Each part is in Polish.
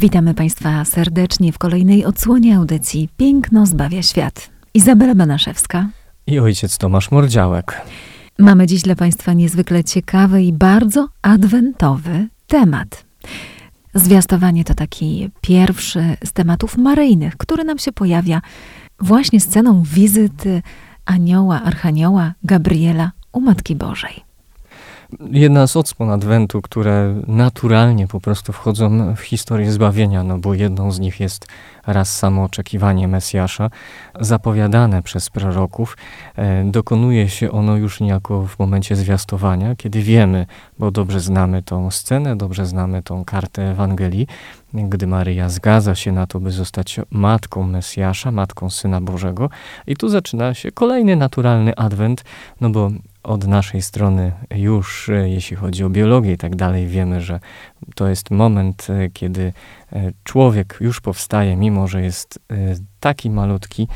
Witamy Państwa serdecznie w kolejnej odsłonie audycji Piękno zbawia świat. Izabela Banaszewska i ojciec Tomasz Mordziałek. Mamy dziś dla Państwa niezwykle ciekawy i bardzo adwentowy temat. Zwiastowanie to taki pierwszy z tematów maryjnych, który nam się pojawia właśnie sceną wizyty anioła, archanioła Gabriela u Matki Bożej. Jedna z odsłon Adwentu, które naturalnie po prostu wchodzą w historię zbawienia, no bo jedną z nich jest raz samo oczekiwanie Mesjasza, zapowiadane przez proroków. E, dokonuje się ono już niejako w momencie zwiastowania, kiedy wiemy, bo dobrze znamy tą scenę, dobrze znamy tą kartę Ewangelii, gdy Maryja zgadza się na to, by zostać matką Mesjasza, matką Syna Bożego. I tu zaczyna się kolejny naturalny adwent, no bo od naszej strony już, e, jeśli chodzi o biologię i tak dalej, wiemy, że to jest moment, e, kiedy e, człowiek już powstaje, mimo że jest taki malutki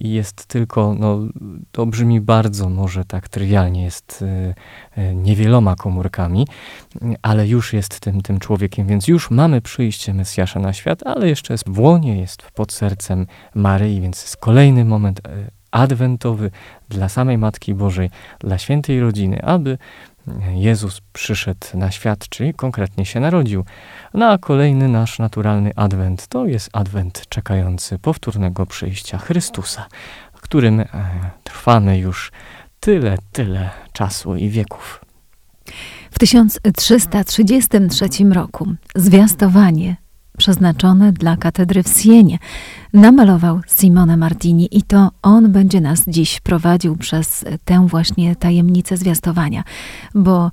i jest tylko, no to brzmi bardzo może tak trywialnie, jest niewieloma komórkami, ale już jest tym, tym człowiekiem, więc już mamy przyjście Mesjasza na świat, ale jeszcze jest w łonie, jest pod sercem Maryi, więc jest kolejny moment adwentowy dla samej Matki Bożej, dla świętej rodziny, aby Jezus przyszedł na świat, czyli konkretnie się narodził. No a kolejny nasz naturalny adwent to jest adwent czekający powtórnego przyjścia Chrystusa, którym e, trwamy już tyle, tyle czasu i wieków. W 1333 roku zwiastowanie przeznaczone dla katedry w Sienie. Namalował Simone Martini i to on będzie nas dziś prowadził przez tę właśnie tajemnicę zwiastowania, bo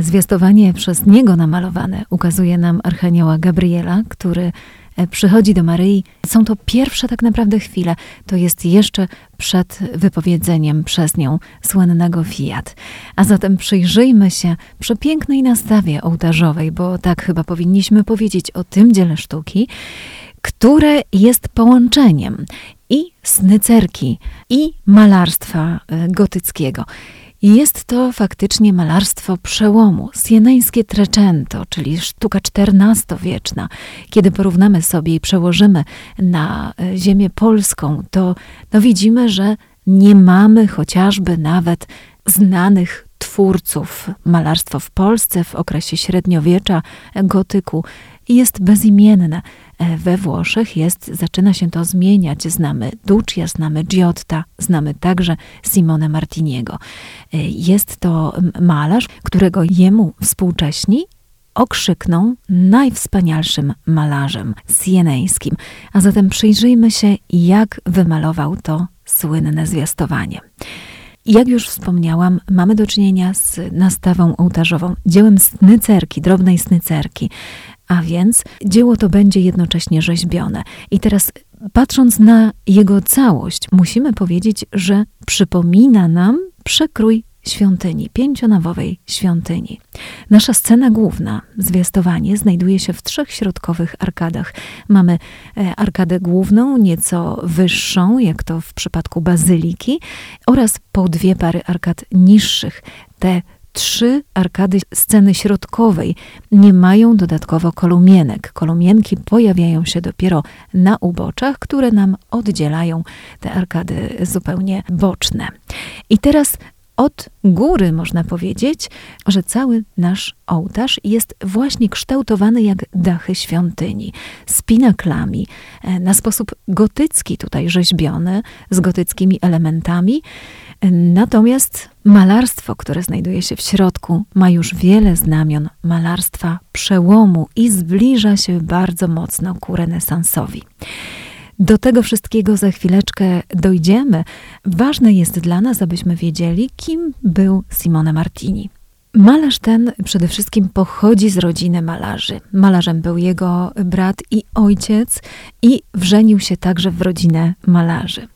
zwiastowanie przez niego namalowane ukazuje nam Archanioła Gabriela, który E, przychodzi do Maryi. Są to pierwsze tak naprawdę chwile. To jest jeszcze przed wypowiedzeniem przez nią słynnego fiat. A zatem przyjrzyjmy się przepięknej nastawie ołtarzowej, bo tak chyba powinniśmy powiedzieć o tym dziele sztuki, które jest połączeniem i snycerki, i malarstwa e, Jest to faktycznie malarstwo przełomu, sieneńskie Trecento, czyli sztuka XIV-wieczna. Kiedy porównamy sobie i przełożymy na e, ziemię polską, to no widzimy, że nie mamy chociażby nawet znanych twórców. Malarstwo w Polsce w okresie średniowiecza, gotyku jest bezimienne. E, we Włoszech jest, zaczyna się to zmieniać. Znamy Duccia, znamy Giotta, znamy także Simone Martiniego. E, jest to malarz, którego jemu współcześni okrzykną najwspanialszym malarzem sieneńskim. A zatem przyjrzyjmy się, jak wymalował to słynne zwiastowanie. Jak już wspomniałam, mamy do czynienia z nastawą ołtarzową, dziełem snycerki, drobnej snycerki, a więc dzieło to będzie jednocześnie rzeźbione. I teraz patrząc na jego całość, musimy powiedzieć, że przypomina nam przekrój świątyni, pięcionawowej świątyni. Nasza scena główna, zwiastowanie, znajduje się w trzech środkowych arkadach. Mamy e, arkadę główną, nieco wyższą, jak to w przypadku bazyliki, oraz po dwie pary arkad niższych. Te trzy arkady sceny środkowej nie mają dodatkowo kolumienek. Kolumienki pojawiają się dopiero na uboczach, które nam oddzielają te arkady zupełnie boczne. I teraz od góry można powiedzieć, że cały nasz ołtarz jest właśnie kształtowany jak dachy świątyni, z pinaklami, e, na sposób gotycki tutaj rzeźbiony, z gotyckimi elementami. Natomiast malarstwo, które znajduje się w środku, ma już wiele znamion malarstwa przełomu i zbliża się bardzo mocno ku renesansowi. Do tego wszystkiego za chwileczkę dojdziemy. Ważne jest dla nas, abyśmy wiedzieli, kim był Simone Martini. Malarz ten przede wszystkim pochodzi z rodziny malarzy. Malarzem był jego brat i ojciec i wrzenił się także w rodzinę malarzy.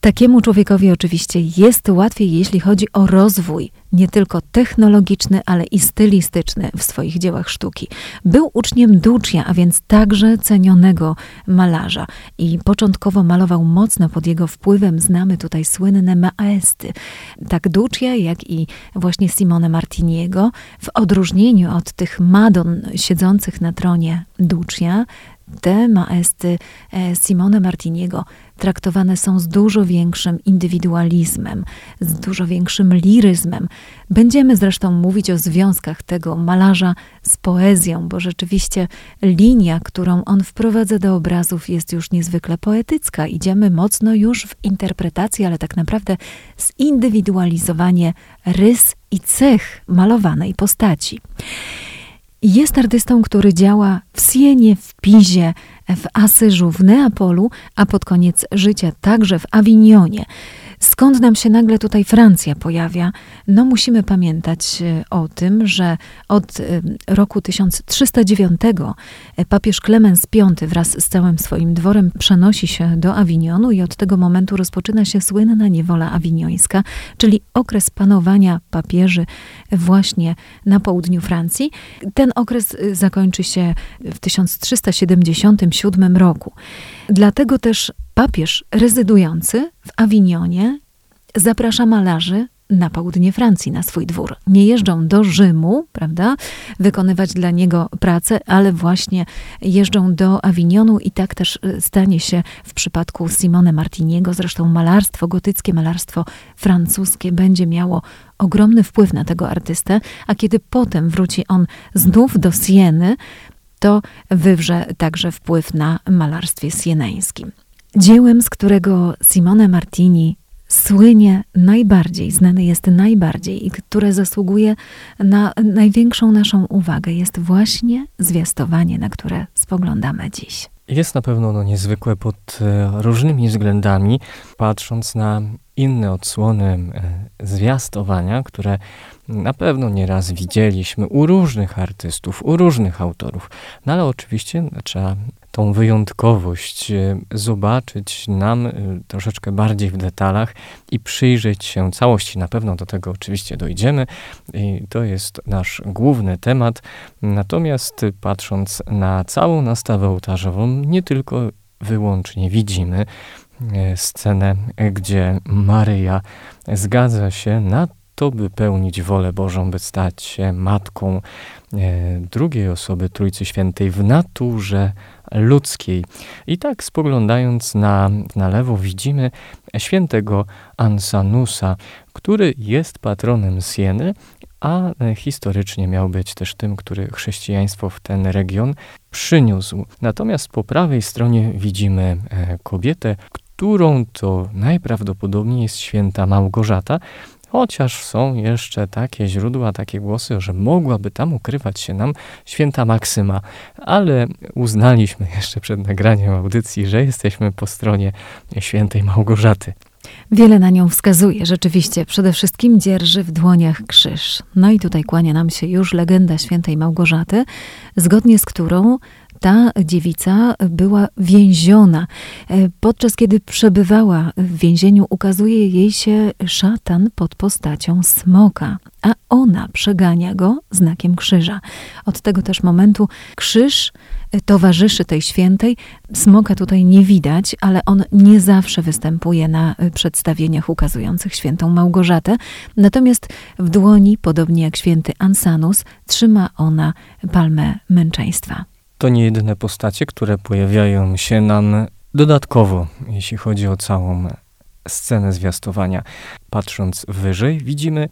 Takiemu człowiekowi oczywiście jest łatwiej, jeśli chodzi o rozwój nie tylko technologiczny, ale i stylistyczny w swoich dziełach sztuki. Był uczniem Duccia, a więc także cenionego malarza i początkowo malował mocno pod jego wpływem. Znamy tutaj słynne maesty. Tak Duccia, jak i właśnie Simone Martiniego, w odróżnieniu od tych Madon siedzących na tronie Duccia, te maesty e, Simone Martiniego traktowane są z dużo większym indywidualizmem, z dużo większym liryzmem. Będziemy zresztą mówić o związkach tego malarza z poezją, bo rzeczywiście linia, którą on wprowadza do obrazów, jest już niezwykle poetycka. Idziemy mocno już w interpretację, ale tak naprawdę zindywidualizowanie rys i cech malowanej postaci. Jest artystą, który działa w Sienie, w Pizie, w Asyżu, w Neapolu, a pod koniec życia także w Awinionie. Skąd nam się nagle tutaj Francja pojawia? No musimy pamiętać e, o tym, że od e, roku 1309 e, papież Klemens V wraz z całym swoim dworem przenosi się do Awinionu i od tego momentu rozpoczyna się słynna niewola awiniońska, czyli okres panowania papieży właśnie na południu Francji. Ten okres zakończy się w 1377 roku. Dlatego też papież rezydujący w Awinionie zaprasza malarzy na południe Francji, na swój dwór. Nie jeżdżą do Rzymu, prawda, wykonywać dla niego pracę, ale właśnie jeżdżą do Awinionu i tak też y, stanie się w przypadku Simone Martiniego. Zresztą malarstwo gotyckie, malarstwo francuskie będzie miało ogromny wpływ na tego artystę, a kiedy potem wróci on znów do Sieny, to wywrze także wpływ na malarstwie sieneńskim. Dziełem, z którego Simone Martini słynie najbardziej, znane jest najbardziej i które zasługuje na największą naszą uwagę, jest właśnie zwiastowanie, na które spoglądamy dziś. Jest na pewno ono niezwykłe pod e, różnymi względami, patrząc na inne odsłony e, zwiastowania, które na pewno nieraz widzieliśmy u różnych artystów, u różnych autorów. No ale oczywiście trzeba tą wyjątkowość e, zobaczyć nam e, troszeczkę bardziej w detalach i przyjrzeć się całości. Na pewno do tego oczywiście dojdziemy i to jest nasz główny temat. Natomiast patrząc na całą nastawę ołtarzową, nie tylko wyłącznie widzimy e, scenę, gdzie Maryja zgadza się na to, by pełnić wolę Bożą, by stać się matką drugiej osoby Trójcy Świętej w naturze ludzkiej. I tak spoglądając na, na lewo widzimy świętego Ansanusa, który jest patronem Sieny, a historycznie miał być też tym, który chrześcijaństwo w ten region przyniósł. Natomiast po prawej stronie widzimy e, kobietę, którą to najprawdopodobniej jest święta Małgorzata, Chociaż są jeszcze takie źródła, takie głosy, że mogłaby tam ukrywać się nam święta Maksyma, ale uznaliśmy jeszcze przed nagraniem audycji, że jesteśmy po stronie świętej Małgorzaty. Wiele na nią wskazuje. Rzeczywiście, przede wszystkim dzierży w dłoniach krzyż. No i tutaj kłania nam się już legenda świętej Małgorzaty, zgodnie z którą ta dziewica była więziona. E, podczas kiedy przebywała w więzieniu, ukazuje jej się szatan pod postacią smoka, a ona przegania go znakiem krzyża. Od tego też momentu krzyż e, towarzyszy tej świętej. Smoka tutaj nie widać, ale on nie zawsze występuje na e, przedstawieniach ukazujących świętą Małgorzatę. Natomiast w dłoni, podobnie jak święty Ansanus, trzyma ona palmę męczeństwa. To nie jedyne postacie, które pojawiają się nam dodatkowo, jeśli chodzi o całą scenę zwiastowania. Patrząc wyżej, widzimy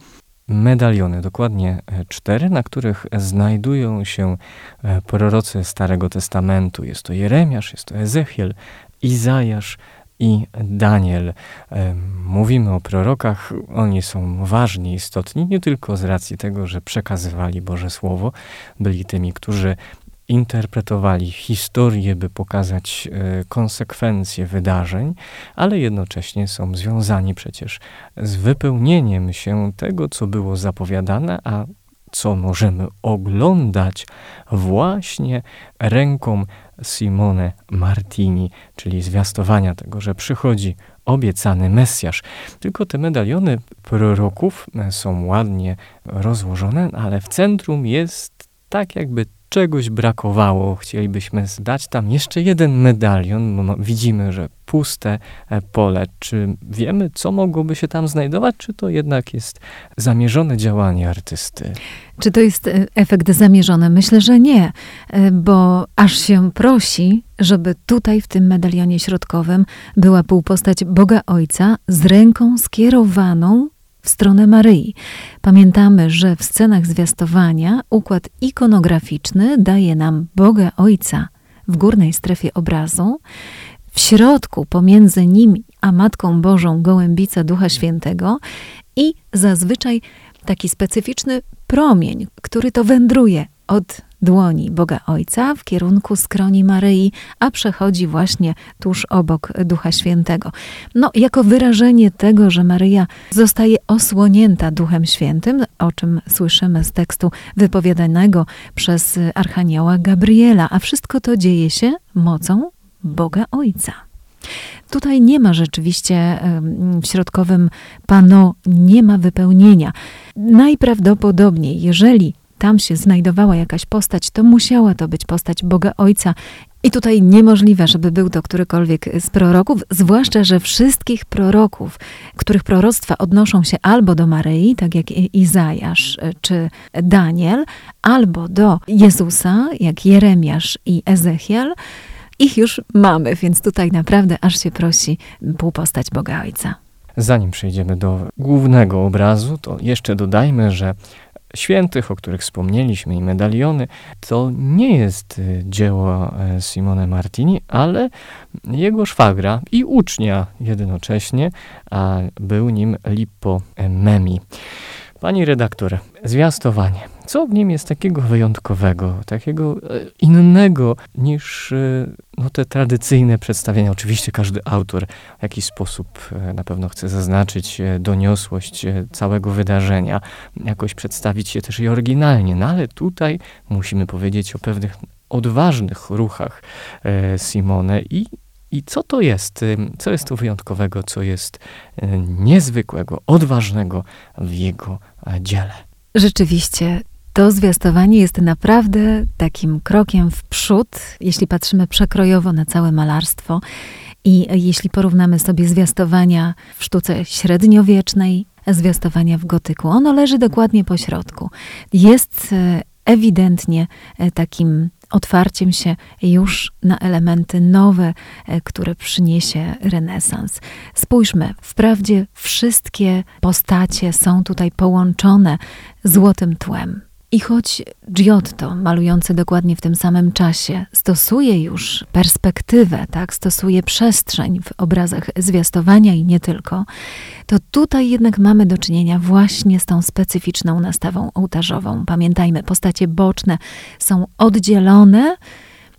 medaliony, dokładnie cztery, na których znajdują się e, prorocy Starego Testamentu. Jest to Jeremiasz, jest to Ezechiel, Izajasz i Daniel. E, mówimy o prorokach, oni są ważni, istotni, nie tylko z racji tego, że przekazywali Boże Słowo, byli tymi, którzy interpretowali historię, by pokazać e, konsekwencje wydarzeń, ale jednocześnie są związani przecież z wypełnieniem się tego, co było zapowiadane, a co możemy oglądać właśnie ręką Simone Martini, czyli zwiastowania tego, że przychodzi obiecany Mesjasz. Tylko te medaliony proroków są ładnie rozłożone, ale w centrum jest tak jakby czegoś brakowało. Chcielibyśmy dać tam jeszcze jeden medalion. Widzimy, że puste e, pole. Czy wiemy, co mogłoby się tam znajdować, czy to jednak jest zamierzone działanie artysty? Czy to jest e, efekt zamierzony? Myślę, że nie, e, bo aż się prosi, żeby tutaj w tym medalionie środkowym była półpostać Boga Ojca z ręką skierowaną w stronę Maryi. Pamiętamy, że w scenach zwiastowania układ ikonograficzny daje nam Boga Ojca w górnej strefie obrazu, w środku pomiędzy nim a Matką Bożą gołębica Ducha Świętego i zazwyczaj taki specyficzny promień, który to wędruje od dłoni Boga Ojca w kierunku skroni Maryi, a przechodzi właśnie tuż obok Ducha Świętego. No, jako wyrażenie tego, że Maryja zostaje osłonięta Duchem Świętym, o czym słyszymy z tekstu wypowiadanego przez Archanioła Gabriela, a wszystko to dzieje się mocą Boga Ojca. Tutaj nie ma rzeczywiście w środkowym pano, nie ma wypełnienia. Najprawdopodobniej, jeżeli tam się znajdowała jakaś postać, to musiała to być postać Boga Ojca. I tutaj niemożliwe, żeby był to którykolwiek z proroków, zwłaszcza, że wszystkich proroków, których proroctwa odnoszą się albo do Maryi, tak jak Izajasz czy Daniel, albo do Jezusa, jak Jeremiasz i Ezechiel, ich już mamy, więc tutaj naprawdę aż się prosi półpostać Boga Ojca. Zanim przejdziemy do głównego obrazu, to jeszcze dodajmy, że świętych, o których wspomnieliśmy, i medaliony, to nie jest y, dzieło e, Simone Martini, ale jego szwagra i ucznia jednocześnie, a był nim Lippo Memi. Pani redaktor, zwiastowanie. Co w nim jest takiego wyjątkowego, takiego e, innego niż e, no, te tradycyjne przedstawienia? Oczywiście każdy autor w jakiś sposób e, na pewno chce zaznaczyć doniosłość całego wydarzenia, jakoś przedstawić się też i oryginalnie, no ale tutaj musimy powiedzieć o pewnych odważnych ruchach Simone i i co to jest? Co jest tu wyjątkowego, co jest niezwykłego, odważnego w jego dziele? Rzeczywiście, to zwiastowanie jest naprawdę takim krokiem w przód, jeśli patrzymy przekrojowo na całe malarstwo. I jeśli porównamy sobie zwiastowania w sztuce średniowiecznej, zwiastowania w gotyku, ono leży dokładnie po środku. Jest e, ewidentnie e, takim otwarciem się już na elementy nowe, e, które przyniesie renesans. Spójrzmy, wprawdzie wszystkie postacie są tutaj połączone złotym tłem. I choć Giotto, malujący dokładnie w tym samym czasie, stosuje już perspektywę, tak, stosuje przestrzeń w obrazach zwiastowania i nie tylko, to tutaj jednak mamy do czynienia właśnie z tą specyficzną nastawą ołtarzową. Pamiętajmy, postacie boczne są oddzielone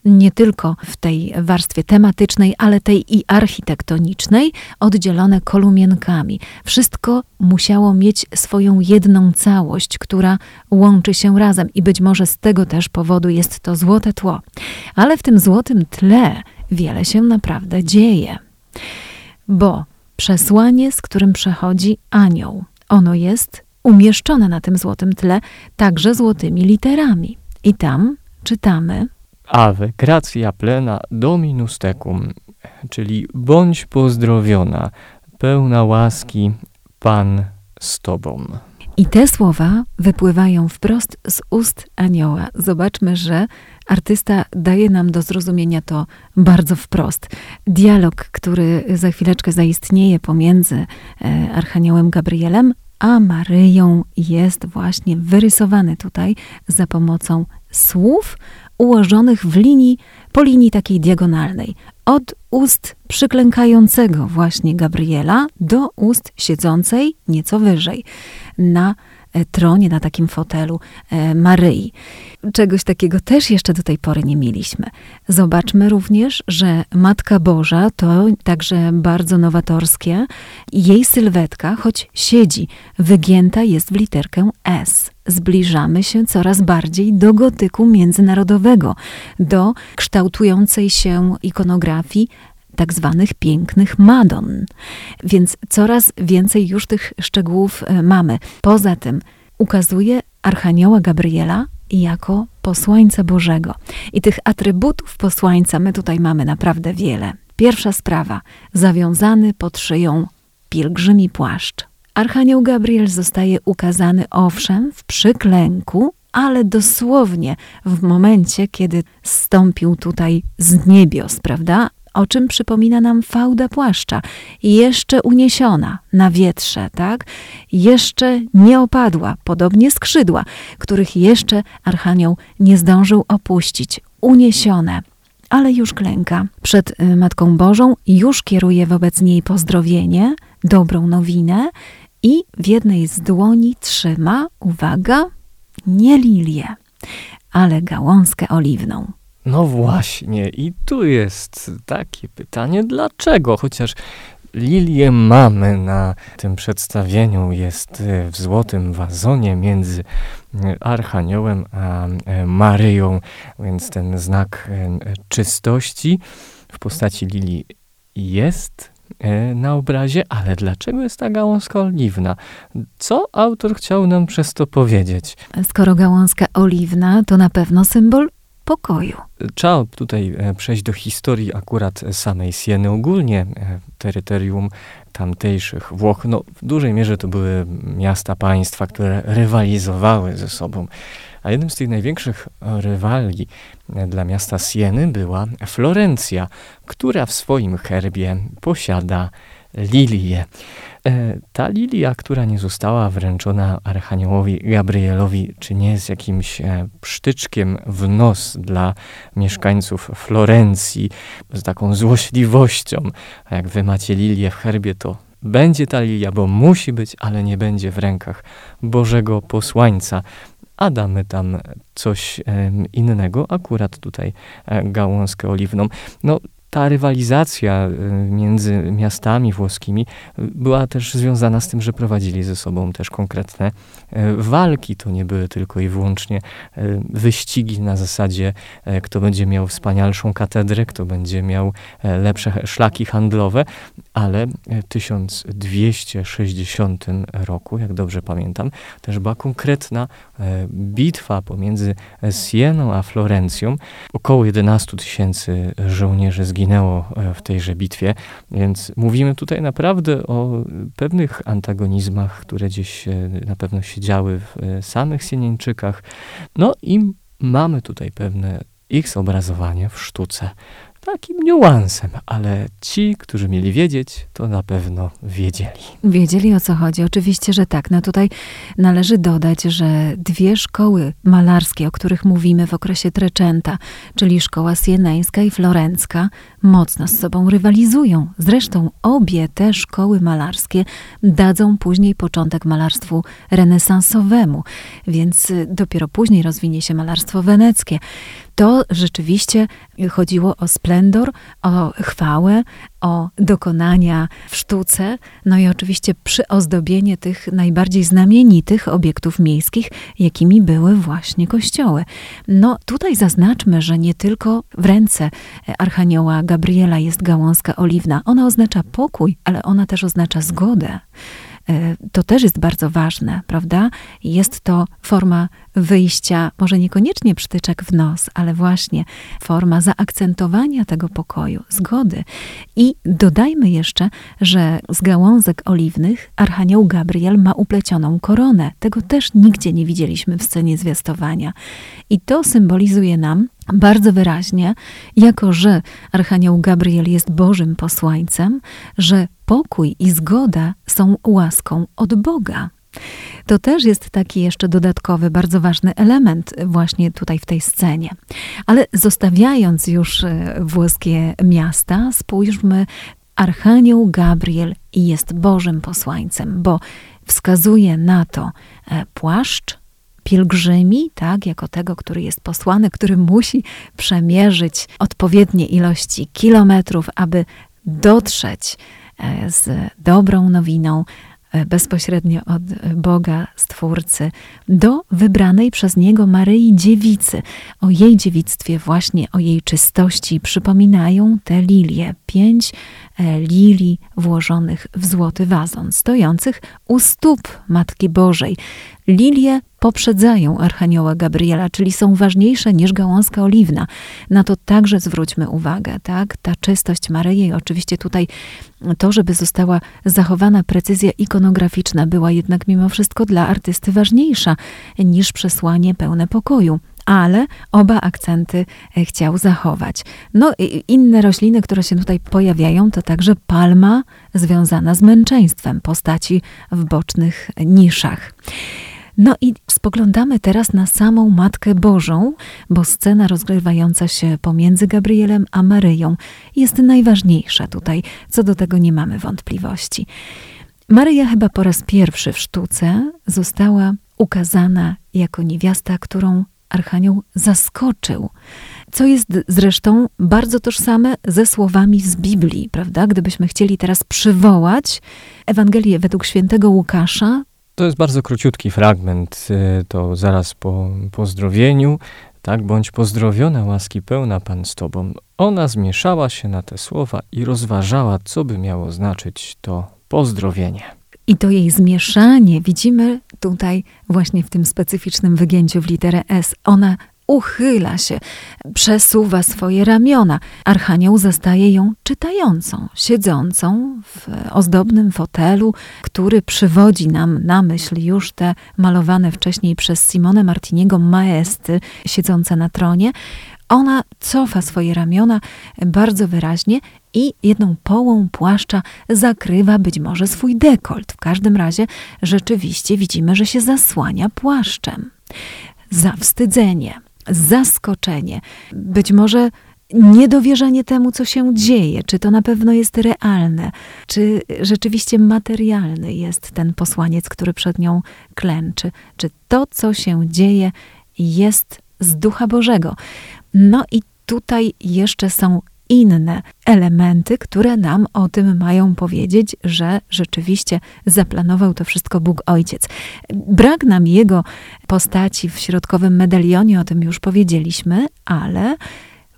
nie tylko w tej warstwie tematycznej, ale tej i architektonicznej, oddzielone kolumienkami. Wszystko musiało mieć swoją jedną całość, która łączy się razem i być może z tego też powodu jest to złote tło. Ale w tym złotym tle wiele się naprawdę dzieje. Bo przesłanie, z którym przechodzi anioł, ono jest umieszczone na tym złotym tle także złotymi literami. I tam czytamy Ave, gratia plena Dominus tecum, czyli bądź pozdrowiona, pełna łaski, Pan z Tobą. I te słowa wypływają wprost z ust anioła. Zobaczmy, że artysta daje nam do zrozumienia to bardzo wprost. Dialog, który za chwileczkę zaistnieje pomiędzy e, Archaniołem Gabrielem a Maryją, jest właśnie wyrysowany tutaj za pomocą słów ułożonych w linii, po linii takiej diagonalnej. Od ust przyklękającego właśnie Gabriela do ust siedzącej nieco wyżej na tronie, na takim fotelu e, Maryi. Czegoś takiego też jeszcze do tej pory nie mieliśmy. Zobaczmy również, że Matka Boża to także bardzo nowatorskie. Jej sylwetka, choć siedzi, wygięta jest w literkę S. Zbliżamy się coraz bardziej do gotyku międzynarodowego, do kształtującej się ikonografii tak zwanych pięknych Madon. Więc coraz więcej już tych szczegółów e, mamy. Poza tym ukazuje Archanioła Gabriela jako posłańca Bożego. I tych atrybutów posłańca my tutaj mamy naprawdę wiele. Pierwsza sprawa, zawiązany pod szyją pielgrzymi płaszcz. Archanioł Gabriel zostaje ukazany owszem w przyklęku, ale dosłownie w momencie, kiedy stąpił tutaj z niebios, prawda? O czym przypomina nam fałda płaszcza, jeszcze uniesiona na wietrze, tak? Jeszcze nie opadła, podobnie skrzydła, których jeszcze Archanioł nie zdążył opuścić, uniesione ale już klęka przed y, Matką Bożą, już kieruje wobec niej pozdrowienie, dobrą nowinę i w jednej z dłoni trzyma, uwaga, nie lilię, ale gałązkę oliwną. No właśnie, i tu jest takie pytanie, dlaczego? Chociaż lilię mamy na tym przedstawieniu, jest w złotym wazonie między Archaniołem a e, Maryją, więc ten znak e, czystości w postaci lilii jest e, na obrazie, ale dlaczego jest ta gałązka oliwna? Co autor chciał nam przez to powiedzieć? Skoro gałązka oliwna, to na pewno symbol pokoju. Trzeba tutaj e, przejść do historii akurat samej Sieny. Ogólnie e, terytorium tamtejszych Włoch, no w dużej mierze to były miasta, państwa, które rywalizowały ze sobą. A jednym z tych największych rywali e, dla miasta Sieny była Florencja, która w swoim herbie posiada lilię. E, ta lilia, która nie została wręczona Archaniołowi Gabrielowi, czy nie jest jakimś e, psztyczkiem w nos dla mieszkańców Florencji, z taką złośliwością, a jak wy macie lilię w herbie, to będzie ta lilia, bo musi być, ale nie będzie w rękach Bożego posłańca a damy tam coś innego, akurat tutaj e, gałązkę oliwną. No, ta rywalizacja y, między miastami włoskimi y, była też związana z tym, że prowadzili ze sobą też konkretne y, walki. To nie były tylko i wyłącznie wyścigi na zasadzie, kto będzie miał wspanialszą katedrę, kto będzie miał lepsze szlaki handlowe, ale w 1260 roku, jak dobrze pamiętam, też była konkretna bitwa pomiędzy Sieną a Florencją. Około 11 tysięcy żołnierzy zginęło zginęło e, w tejże bitwie, więc mówimy tutaj naprawdę o pewnych antagonizmach, które gdzieś na pewno się działy w e, samych Sienieńczykach. No i mamy tutaj pewne ich zobrazowanie w sztuce takim niuansem, ale ci, którzy mieli wiedzieć, to na pewno wiedzieli. Wiedzieli o co chodzi. Oczywiście, że tak. No tutaj należy dodać, że dwie szkoły malarskie, o których mówimy w okresie Trecenta, czyli szkoła sieneńska i florencka, mocno z sobą rywalizują. Zresztą obie te szkoły malarskie dadzą później początek malarstwu renesansowemu, więc dopiero później rozwinie się malarstwo weneckie to rzeczywiście chodziło o splendor, o chwałę, o dokonania w sztuce, no i oczywiście przyozdobienie tych najbardziej znamienitych obiektów miejskich, jakimi były właśnie kościoły. No tutaj zaznaczmy, że nie tylko w ręce Archanioła Gabriela jest gałązka oliwna. Ona oznacza pokój, ale ona też oznacza zgodę. E, to też jest bardzo ważne, prawda? Jest to forma wyjścia, może niekoniecznie przytyczek w nos, ale właśnie forma zaakcentowania tego pokoju, zgody. I dodajmy jeszcze, że z gałązek oliwnych Archanioł Gabriel ma uplecioną koronę. Tego też nigdzie nie widzieliśmy w scenie zwiastowania. I to symbolizuje nam, bardzo wyraźnie, jako że Archanioł Gabriel jest Bożym posłańcem, że pokój i zgoda są łaską od Boga. To też jest taki jeszcze dodatkowy, bardzo ważny element właśnie tutaj w tej scenie. Ale zostawiając już e, włoskie miasta, spójrzmy, Archanioł Gabriel jest Bożym posłańcem, bo wskazuje na to e, płaszcz pielgrzymi, tak, jako tego, który jest posłany, który musi przemierzyć odpowiednie ilości kilometrów, aby dotrzeć e, z dobrą nowiną E, bezpośrednio od Boga, Stwórcy, do wybranej przez Niego Maryi Dziewicy. O jej dziewictwie, właśnie o jej czystości przypominają te lilie. Pięć e, lilii włożonych w złoty wazon, stojących u stóp Matki Bożej. Lilie poprzedzają Archanioła Gabriela, czyli są ważniejsze niż gałązka oliwna. Na to także zwróćmy uwagę, tak? Ta czystość Maryi, oczywiście tutaj to, żeby została zachowana precyzja ikonograficzna, była jednak mimo wszystko dla artysty ważniejsza niż przesłanie pełne pokoju ale oba akcenty e, chciał zachować. No, inne rośliny, które się tutaj pojawiają, to także palma związana z męczeństwem postaci w bocznych niszach. No i spoglądamy teraz na samą Matkę Bożą, bo scena rozgrywająca się pomiędzy Gabrielem a Maryją jest najważniejsza tutaj, co do tego nie mamy wątpliwości. Maryja chyba po raz pierwszy w sztuce została ukazana jako niewiasta, którą Archanioł zaskoczył, co jest zresztą bardzo tożsame ze słowami z Biblii, prawda? Gdybyśmy chcieli teraz przywołać Ewangelię według świętego Łukasza, to jest bardzo króciutki fragment, y, to zaraz po pozdrowieniu. Tak, bądź pozdrowiona, łaski pełna Pan z Tobą. Ona zmieszała się na te słowa i rozważała, co by miało znaczyć to pozdrowienie. I to jej zmieszanie widzimy tutaj właśnie w tym specyficznym wygięciu w literę S. Ona uchyla się, przesuwa swoje ramiona. Archanioł zastaje ją czytającą, siedzącą w ozdobnym fotelu, który przywodzi nam na myśl już te malowane wcześniej przez Simone Martiniego maesty siedzące na tronie. Ona cofa swoje ramiona bardzo wyraźnie i jedną połą płaszcza zakrywa być może swój dekolt. W każdym razie rzeczywiście widzimy, że się zasłania płaszczem. Zawstydzenie, zaskoczenie, być może niedowierzanie temu, co się dzieje, czy to na pewno jest realne, czy rzeczywiście materialny jest ten posłaniec, który przed nią klęczy, czy to, co się dzieje, jest z Ducha Bożego. No i tutaj jeszcze są inne elementy, które nam o tym mają powiedzieć, że rzeczywiście zaplanował to wszystko Bóg Ojciec. Brak nam jego postaci w środkowym medalionie, o tym już powiedzieliśmy, ale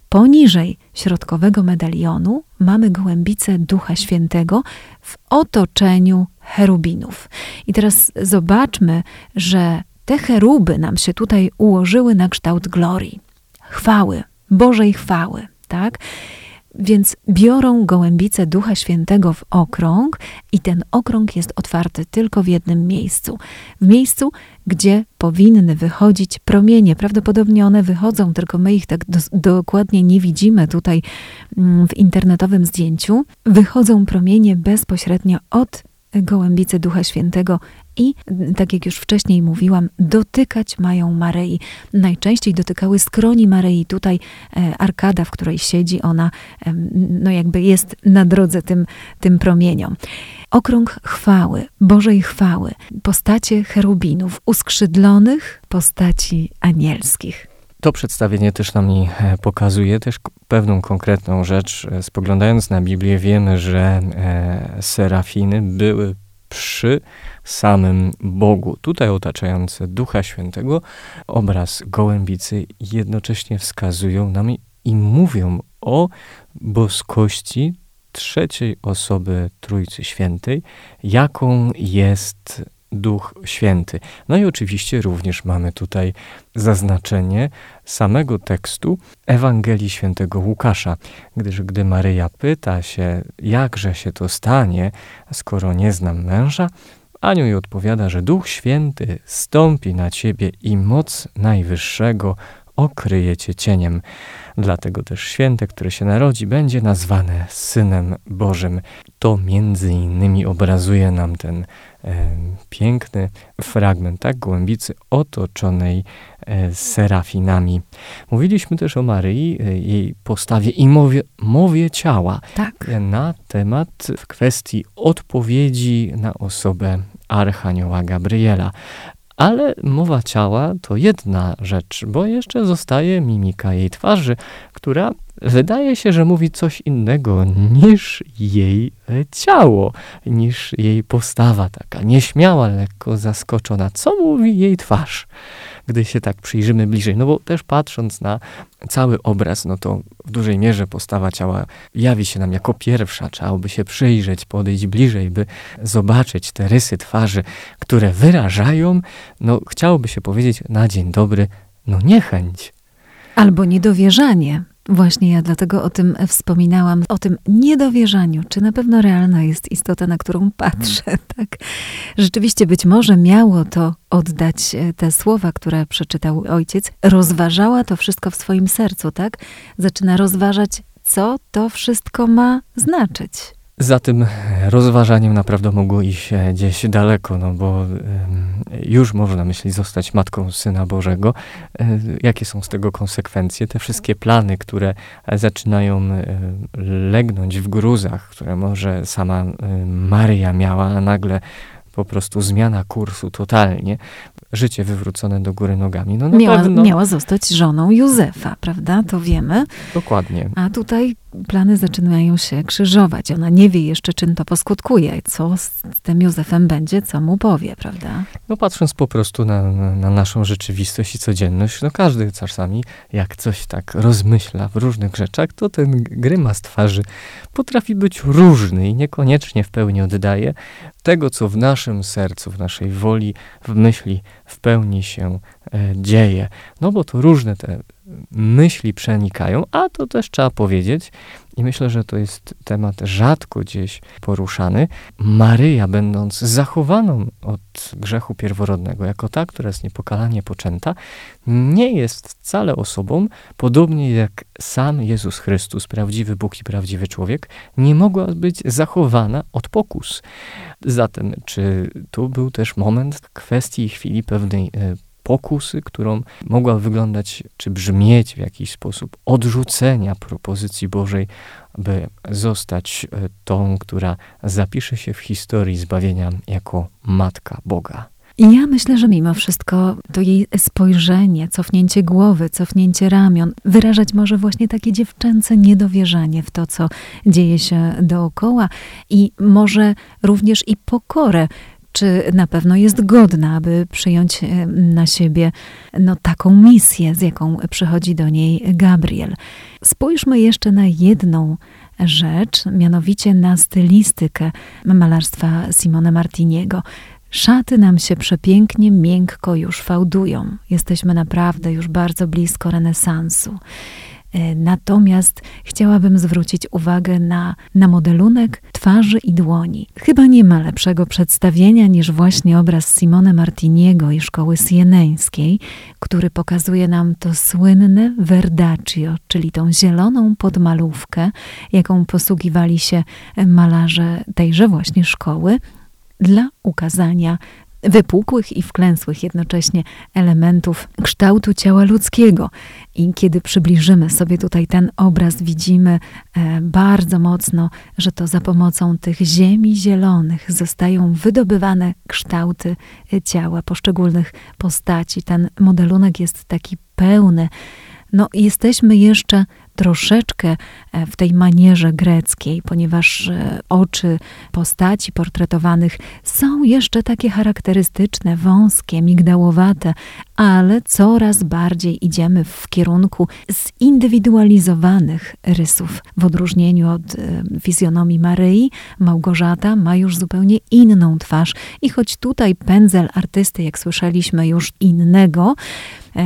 poniżej środkowego medalionu mamy gołębicę Ducha Świętego w otoczeniu cherubinów. I teraz zobaczmy, że te cheruby nam się tutaj ułożyły na kształt glorii, chwały, Bożej chwały, tak? Więc biorą gołębice Ducha Świętego w okrąg i ten okrąg jest otwarty tylko w jednym miejscu. W miejscu, gdzie powinny wychodzić promienie. Prawdopodobnie one wychodzą, tylko my ich tak do, dokładnie nie widzimy tutaj mm, w internetowym zdjęciu. Wychodzą promienie bezpośrednio od gołębicy Ducha Świętego i, tak jak już wcześniej mówiłam, dotykać mają Maryi. Najczęściej dotykały skroni Maryi. Tutaj e, arkada, w której siedzi, ona no jakby jest na drodze tym, tym promieniom. Okrąg chwały, Bożej chwały, postacie cherubinów, uskrzydlonych postaci anielskich. To przedstawienie też nam e, pokazuje też pewną konkretną rzecz. E, spoglądając na Biblię, wiemy, że serafiny były przy samym Bogu. Tutaj otaczające Ducha Świętego obraz gołębicy jednocześnie wskazują nam i mówią o boskości trzeciej osoby Trójcy Świętej, jaką jest Duch Święty. No i oczywiście również mamy tutaj zaznaczenie samego tekstu Ewangelii Świętego Łukasza, gdyż gdy Maryja pyta się, jakże się to stanie, skoro nie znam męża, Anioł jej odpowiada, że Duch Święty stąpi na ciebie i moc Najwyższego okryje cię cieniem. Dlatego też święte, które się narodzi, będzie nazwane Synem Bożym. To między innymi obrazuje nam ten e, piękny fragment, tak, głębicy otoczonej e, serafinami. Mówiliśmy też o Maryi, e, jej postawie i mowie, mowie ciała tak. na temat w kwestii odpowiedzi na osobę Archanioła Gabriela. Ale mowa ciała to jedna rzecz, bo jeszcze zostaje mimika jej twarzy, która wydaje się, że mówi coś innego niż jej ciało, niż jej postawa taka nieśmiała, lekko zaskoczona. Co mówi jej twarz? Gdy się tak przyjrzymy bliżej. No bo też patrząc na cały obraz, no to w dużej mierze postawa ciała jawi się nam jako pierwsza. Trzeba by się przyjrzeć, podejść bliżej, by zobaczyć te rysy twarzy, które wyrażają, no chciałoby się powiedzieć na dzień dobry, no niechęć. Albo niedowierzanie. Właśnie ja dlatego o tym wspominałam, o tym niedowierzaniu, czy na pewno realna jest istota, na którą patrzę, tak? Rzeczywiście być może miało to oddać e, te słowa, które przeczytał ojciec. Rozważała to wszystko w swoim sercu, tak? Zaczyna rozważać, co to wszystko ma znaczyć. Za tym rozważaniem naprawdę mogło iść gdzieś daleko, no bo już można, myśli, zostać matką Syna Bożego. E, jakie są z tego konsekwencje? Te wszystkie plany, które zaczynają e, legnąć w gruzach, które może sama e, Maria miała, a nagle po prostu zmiana kursu totalnie, życie wywrócone do góry nogami. No, miała, pewno... miała zostać żoną Józefa, prawda? To wiemy. Dokładnie. A tutaj plany zaczynają się krzyżować. Ona nie wie jeszcze, czym to poskutkuje, co z tym Józefem będzie, co mu powie, prawda? No patrząc po prostu na, na, na naszą rzeczywistość i codzienność, no każdy czasami, jak coś tak rozmyśla w różnych rzeczach, to ten grymas twarzy potrafi być różny i niekoniecznie w pełni oddaje tego, co w naszym sercu, w naszej woli, w myśli w pełni się e, dzieje. No bo to różne te myśli przenikają, a to też trzeba powiedzieć, i myślę, że to jest temat rzadko gdzieś poruszany. Maryja, będąc zachowaną od grzechu pierworodnego, jako ta, która jest niepokalanie poczęta, nie jest wcale osobą, podobnie jak sam Jezus Chrystus, prawdziwy Bóg i prawdziwy człowiek, nie mogła być zachowana od pokus. Zatem, czy tu był też moment kwestii chwili pewnej e, pokusy, którą mogła wyglądać czy brzmieć w jakiś sposób odrzucenia propozycji Bożej, by zostać e, tą, która zapisze się w historii zbawienia jako Matka Boga. I ja myślę, że mimo wszystko to jej spojrzenie, cofnięcie głowy, cofnięcie ramion, wyrażać może właśnie takie dziewczęce niedowierzanie w to, co dzieje się dookoła i może również i pokorę czy na pewno jest godna, aby przyjąć e, na siebie no, taką misję, z jaką przychodzi do niej Gabriel. Spójrzmy jeszcze na jedną rzecz, mianowicie na stylistykę malarstwa Simone Martiniego. Szaty nam się przepięknie, miękko już fałdują. Jesteśmy naprawdę już bardzo blisko renesansu. E, natomiast chciałabym zwrócić uwagę na, na modelunek twarzy i dłoni. Chyba nie ma lepszego przedstawienia niż właśnie obraz Simone Martiniego i szkoły sieneńskiej, który pokazuje nam to słynne verdaccio, czyli tą zieloną podmalówkę, jaką posługiwali się malarze tejże właśnie szkoły dla ukazania wypukłych i wklęsłych jednocześnie elementów kształtu ciała ludzkiego. I kiedy przybliżymy sobie tutaj ten obraz, widzimy e, bardzo mocno, że to za pomocą tych ziemi zielonych zostają wydobywane kształty e, ciała poszczególnych postaci. Ten modelunek jest taki pełny. No, jesteśmy jeszcze troszeczkę e, w tej manierze greckiej, ponieważ e, oczy postaci portretowanych są jeszcze takie charakterystyczne, wąskie, migdałowate, ale coraz bardziej idziemy w kierunku zindywidualizowanych rysów. W odróżnieniu od e, fizjonomii Maryi, Małgorzata ma już zupełnie inną twarz i choć tutaj pędzel artysty, jak słyszeliśmy, już innego,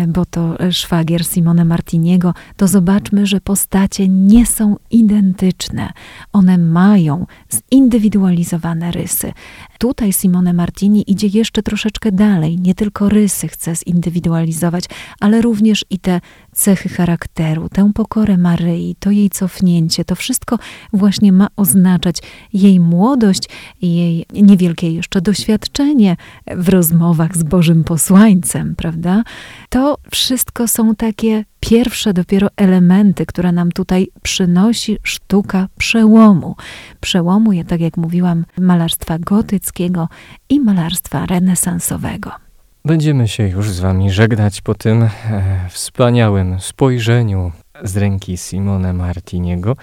bo to szwagier Simone Martiniego, to zobaczmy, że postacie nie są identyczne. One mają zindywidualizowane rysy. Tutaj Simone Martini idzie jeszcze troszeczkę dalej. Nie tylko rysy chce zindywidualizować, ale również i te cechy charakteru, tę pokorę Maryi, to jej cofnięcie, to wszystko właśnie ma oznaczać jej młodość jej niewielkie jeszcze doświadczenie w rozmowach z Bożym posłańcem, prawda? To wszystko są takie pierwsze dopiero elementy, które nam tutaj przynosi sztuka przełomu. Przełomu, tak jak mówiłam, malarstwa gotyckiego i malarstwa renesansowego. Będziemy się już z Wami żegnać po tym e, wspaniałym spojrzeniu z ręki Simone Martiniego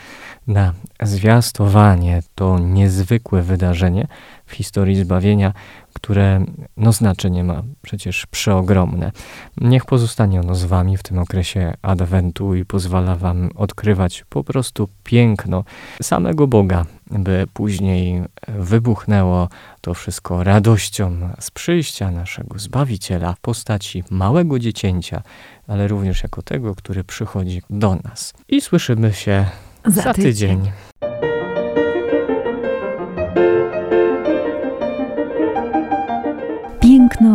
na zwiastowanie to niezwykłe wydarzenie w historii zbawienia, które no znaczenie ma przecież przeogromne. Niech pozostanie ono z wami w tym okresie Adwentu i pozwala wam odkrywać po prostu piękno samego Boga, by później wybuchnęło to wszystko radością z przyjścia naszego Zbawiciela w postaci małego dziecięcia, ale również jako tego, który przychodzi do nas. I słyszymy się za, za tydzień. tydzień.